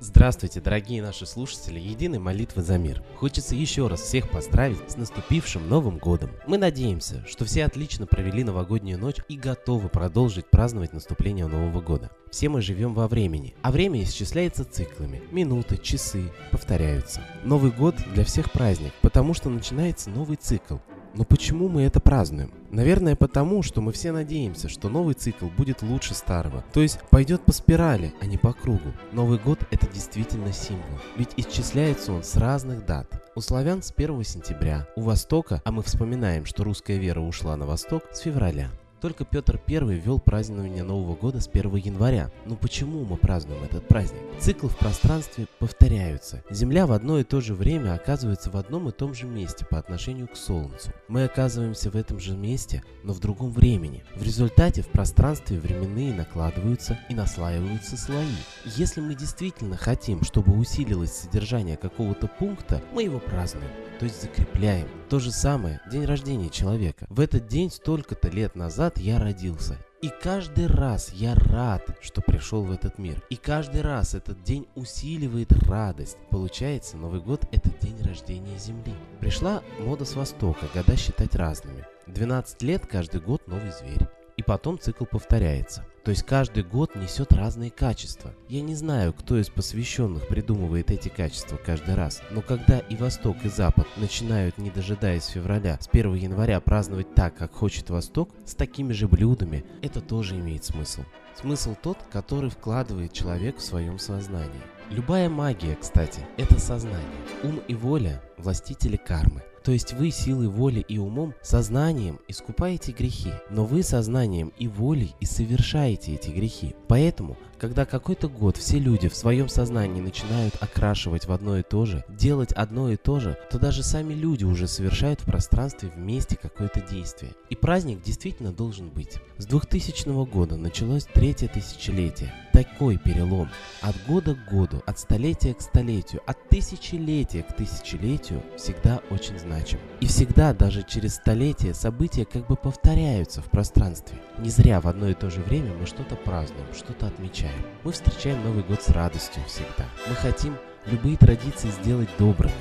Здравствуйте, дорогие наши слушатели Единой молитвы за мир. Хочется еще раз всех поздравить с наступившим Новым Годом. Мы надеемся, что все отлично провели новогоднюю ночь и готовы продолжить праздновать наступление Нового Года. Все мы живем во времени, а время исчисляется циклами. Минуты, часы повторяются. Новый год для всех праздник, потому что начинается новый цикл. Но почему мы это празднуем? Наверное, потому, что мы все надеемся, что новый цикл будет лучше старого. То есть пойдет по спирали, а не по кругу. Новый год это действительно символ. Ведь исчисляется он с разных дат. У славян с 1 сентября, у Востока, а мы вспоминаем, что русская вера ушла на Восток, с февраля. Только Петр I ввел празднование Нового года с 1 января. Но почему мы празднуем этот праздник? Циклы в пространстве повторяются. Земля в одно и то же время оказывается в одном и том же месте по отношению к Солнцу. Мы оказываемся в этом же месте, но в другом времени. В результате в пространстве временные накладываются и наслаиваются слои. Если мы действительно хотим, чтобы усилилось содержание какого-то пункта, мы его празднуем то есть закрепляем. То же самое день рождения человека. В этот день столько-то лет назад я родился. И каждый раз я рад, что пришел в этот мир. И каждый раз этот день усиливает радость. Получается, Новый год – это день рождения Земли. Пришла мода с Востока, года считать разными. 12 лет каждый год новый зверь. И потом цикл повторяется. То есть каждый год несет разные качества. Я не знаю, кто из посвященных придумывает эти качества каждый раз, но когда и Восток, и Запад начинают, не дожидаясь февраля, с 1 января праздновать так, как хочет Восток, с такими же блюдами, это тоже имеет смысл. Смысл тот, который вкладывает человек в своем сознании. Любая магия, кстати, это сознание. Ум и воля – властители кармы. То есть вы силой воли и умом, сознанием искупаете грехи, но вы сознанием и волей и совершаете эти грехи. Поэтому когда какой-то год все люди в своем сознании начинают окрашивать в одно и то же, делать одно и то же, то даже сами люди уже совершают в пространстве вместе какое-то действие. И праздник действительно должен быть. С 2000 года началось третье тысячелетие. Такой перелом. От года к году, от столетия к столетию, от тысячелетия к тысячелетию всегда очень значим. И всегда, даже через столетия, события как бы повторяются в пространстве. Не зря в одно и то же время мы что-то празднуем, что-то отмечаем встречаем. Мы встречаем Новый год с радостью всегда. Мы хотим любые традиции сделать добрыми,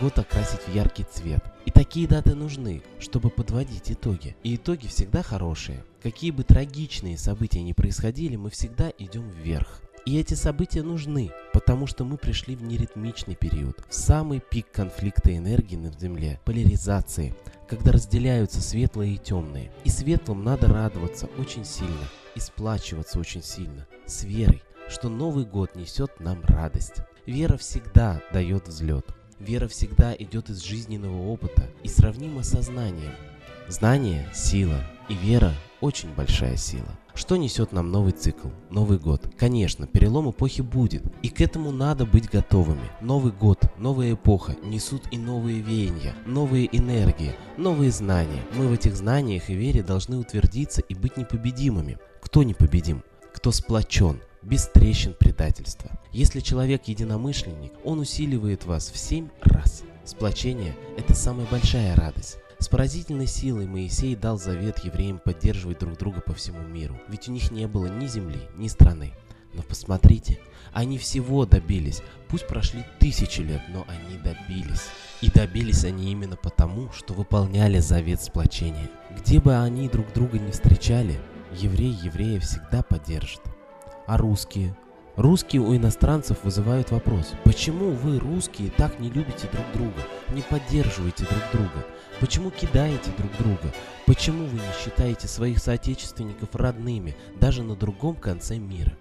год окрасить в яркий цвет. И такие даты нужны, чтобы подводить итоги. И итоги всегда хорошие. Какие бы трагичные события ни происходили, мы всегда идем вверх. И эти события нужны, потому что мы пришли в неритмичный период, в самый пик конфликта энергии на Земле, поляризации, когда разделяются светлые и темные. И светлым надо радоваться очень сильно, и сплачиваться очень сильно, с верой, что Новый год несет нам радость. Вера всегда дает взлет. Вера всегда идет из жизненного опыта и сравнима со знанием. Знание – сила, и вера – очень большая сила. Что несет нам новый цикл, Новый год? Конечно, перелом эпохи будет, и к этому надо быть готовыми. Новый год, новая эпоха несут и новые веяния, новые энергии, новые знания. Мы в этих знаниях и вере должны утвердиться и быть непобедимыми. Кто непобедим? Кто сплочен? без трещин предательства. Если человек единомышленник, он усиливает вас в семь раз. Сплочение – это самая большая радость. С поразительной силой Моисей дал завет евреям поддерживать друг друга по всему миру, ведь у них не было ни земли, ни страны. Но посмотрите, они всего добились. Пусть прошли тысячи лет, но они добились. И добились они именно потому, что выполняли завет сплочения. Где бы они друг друга не встречали, еврей еврея всегда поддержит. А русские? Русские у иностранцев вызывают вопрос, почему вы, русские, так не любите друг друга, не поддерживаете друг друга, почему кидаете друг друга, почему вы не считаете своих соотечественников родными даже на другом конце мира.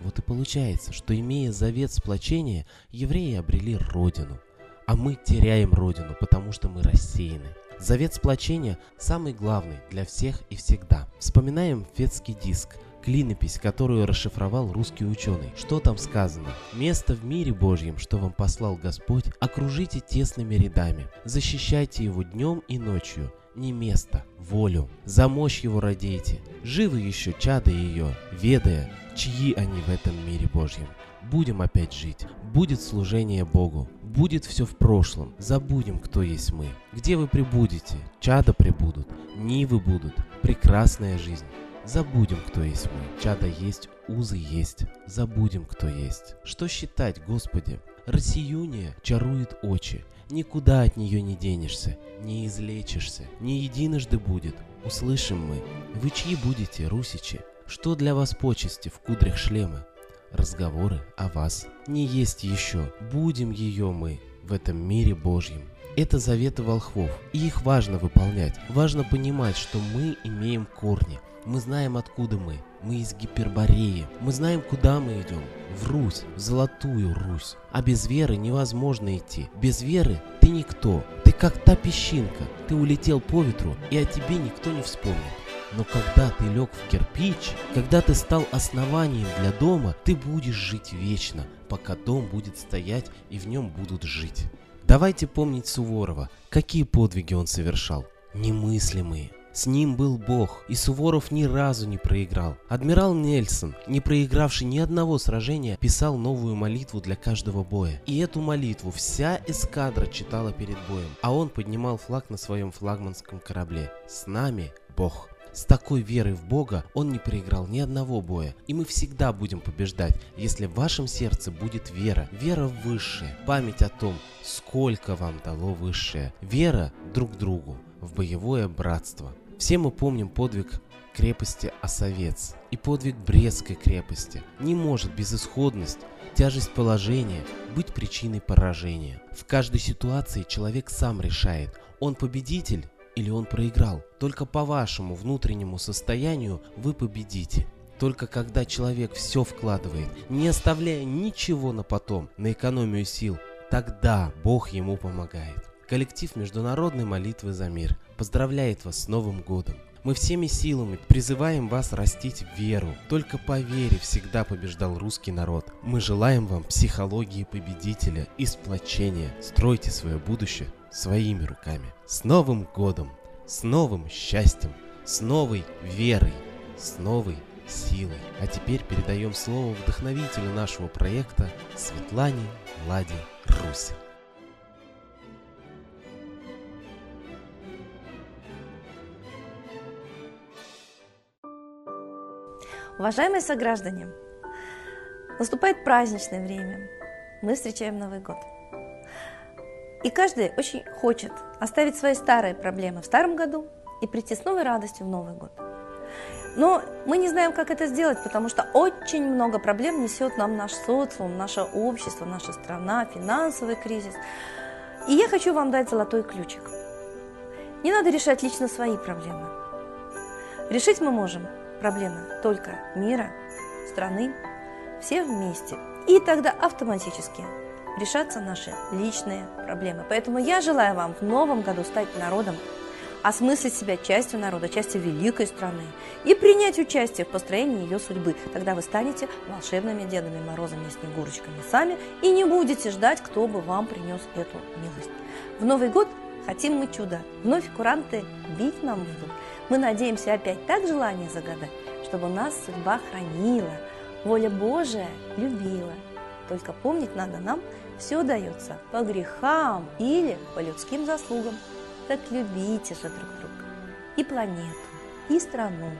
Вот и получается, что имея завет сплочения, евреи обрели родину, а мы теряем родину, потому что мы рассеяны. Завет сплочения самый главный для всех и всегда. Вспоминаем фетский диск, клинопись, которую расшифровал русский ученый. Что там сказано? Место в мире Божьем, что вам послал Господь, окружите тесными рядами, защищайте его днем и ночью, не место, волю. За мощь его радейте. Живы еще чада ее, ведая, чьи они в этом мире Божьем. Будем опять жить, будет служение Богу, будет все в прошлом, забудем, кто есть мы. Где вы прибудете? Чада прибудут, нивы будут, прекрасная жизнь. Забудем, кто есть мы. Чада есть, узы есть. Забудем, кто есть. Что считать, Господи? Россиюния чарует очи. Никуда от нее не денешься, не излечишься, не единожды будет. Услышим мы. Вы чьи будете, русичи? Что для вас почести в кудрях шлемы? Разговоры о вас. Не есть еще. Будем ее мы в этом мире Божьем. Это заветы волхвов, и их важно выполнять. Важно понимать, что мы имеем корни. Мы знаем, откуда мы. Мы из Гипербореи. Мы знаем, куда мы идем. В Русь, в Золотую Русь. А без веры невозможно идти. Без веры ты никто. Ты как та песчинка. Ты улетел по ветру, и о тебе никто не вспомнит. Но когда ты лег в кирпич, когда ты стал основанием для дома, ты будешь жить вечно, пока дом будет стоять и в нем будут жить. Давайте помнить Суворова, какие подвиги он совершал. Немыслимые. С ним был Бог, и Суворов ни разу не проиграл. Адмирал Нельсон, не проигравший ни одного сражения, писал новую молитву для каждого боя. И эту молитву вся эскадра читала перед боем, а он поднимал флаг на своем флагманском корабле. С нами Бог. С такой верой в Бога он не проиграл ни одного боя. И мы всегда будем побеждать, если в вашем сердце будет вера. Вера в высшее. Память о том, сколько вам дало высшее. Вера друг другу в боевое братство. Все мы помним подвиг крепости Осовец и подвиг Брестской крепости. Не может безысходность, тяжесть положения быть причиной поражения. В каждой ситуации человек сам решает, он победитель или он проиграл. Только по вашему внутреннему состоянию вы победите. Только когда человек все вкладывает, не оставляя ничего на потом, на экономию сил, тогда Бог ему помогает. Коллектив Международной молитвы за мир поздравляет вас с Новым годом. Мы всеми силами призываем вас растить веру. Только по вере всегда побеждал русский народ. Мы желаем вам психологии победителя и сплочения. Стройте свое будущее своими руками. С Новым годом! С новым счастьем! С новой верой! С новой силой. А теперь передаем слово вдохновителю нашего проекта Светлане Ладе Руси. Уважаемые сограждане, наступает праздничное время. Мы встречаем Новый год. И каждый очень хочет оставить свои старые проблемы в старом году и прийти с новой радостью в Новый год. Но мы не знаем, как это сделать, потому что очень много проблем несет нам наш социум, наше общество, наша страна, финансовый кризис. И я хочу вам дать золотой ключик. Не надо решать лично свои проблемы. Решить мы можем проблемы только мира, страны, все вместе. И тогда автоматически решатся наши личные проблемы. Поэтому я желаю вам в новом году стать народом, осмыслить себя частью народа, частью великой страны и принять участие в построении ее судьбы. Тогда вы станете волшебными Дедами Морозами и Снегурочками сами и не будете ждать, кто бы вам принес эту милость. В Новый год хотим мы чудо. Вновь куранты бить нам будут. Мы надеемся опять так желание загадать, чтобы нас судьба хранила, воля Божия любила. Только помнить надо нам, все дается по грехам или по людским заслугам. Так любите же друг друга. И планету, и страну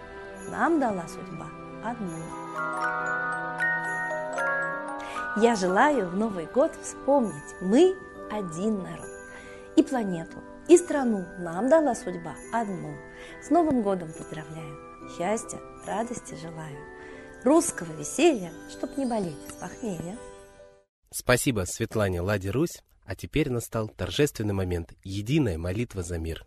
нам дала судьба одну. Я желаю в Новый год вспомнить, мы один народ. И планету, и страну нам дала судьба одну. С Новым годом поздравляю! Счастья, радости желаю! Русского веселья, чтоб не болеть с похмелья. Спасибо Светлане Ладе Русь, а теперь настал торжественный момент – единая молитва за мир.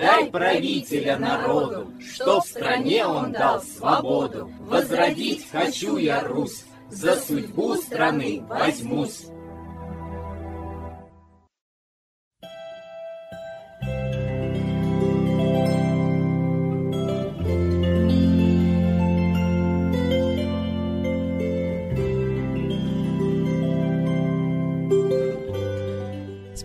Дай правителя народу, Что в стране он дал свободу. Возродить хочу я Русь, За судьбу страны возьмусь.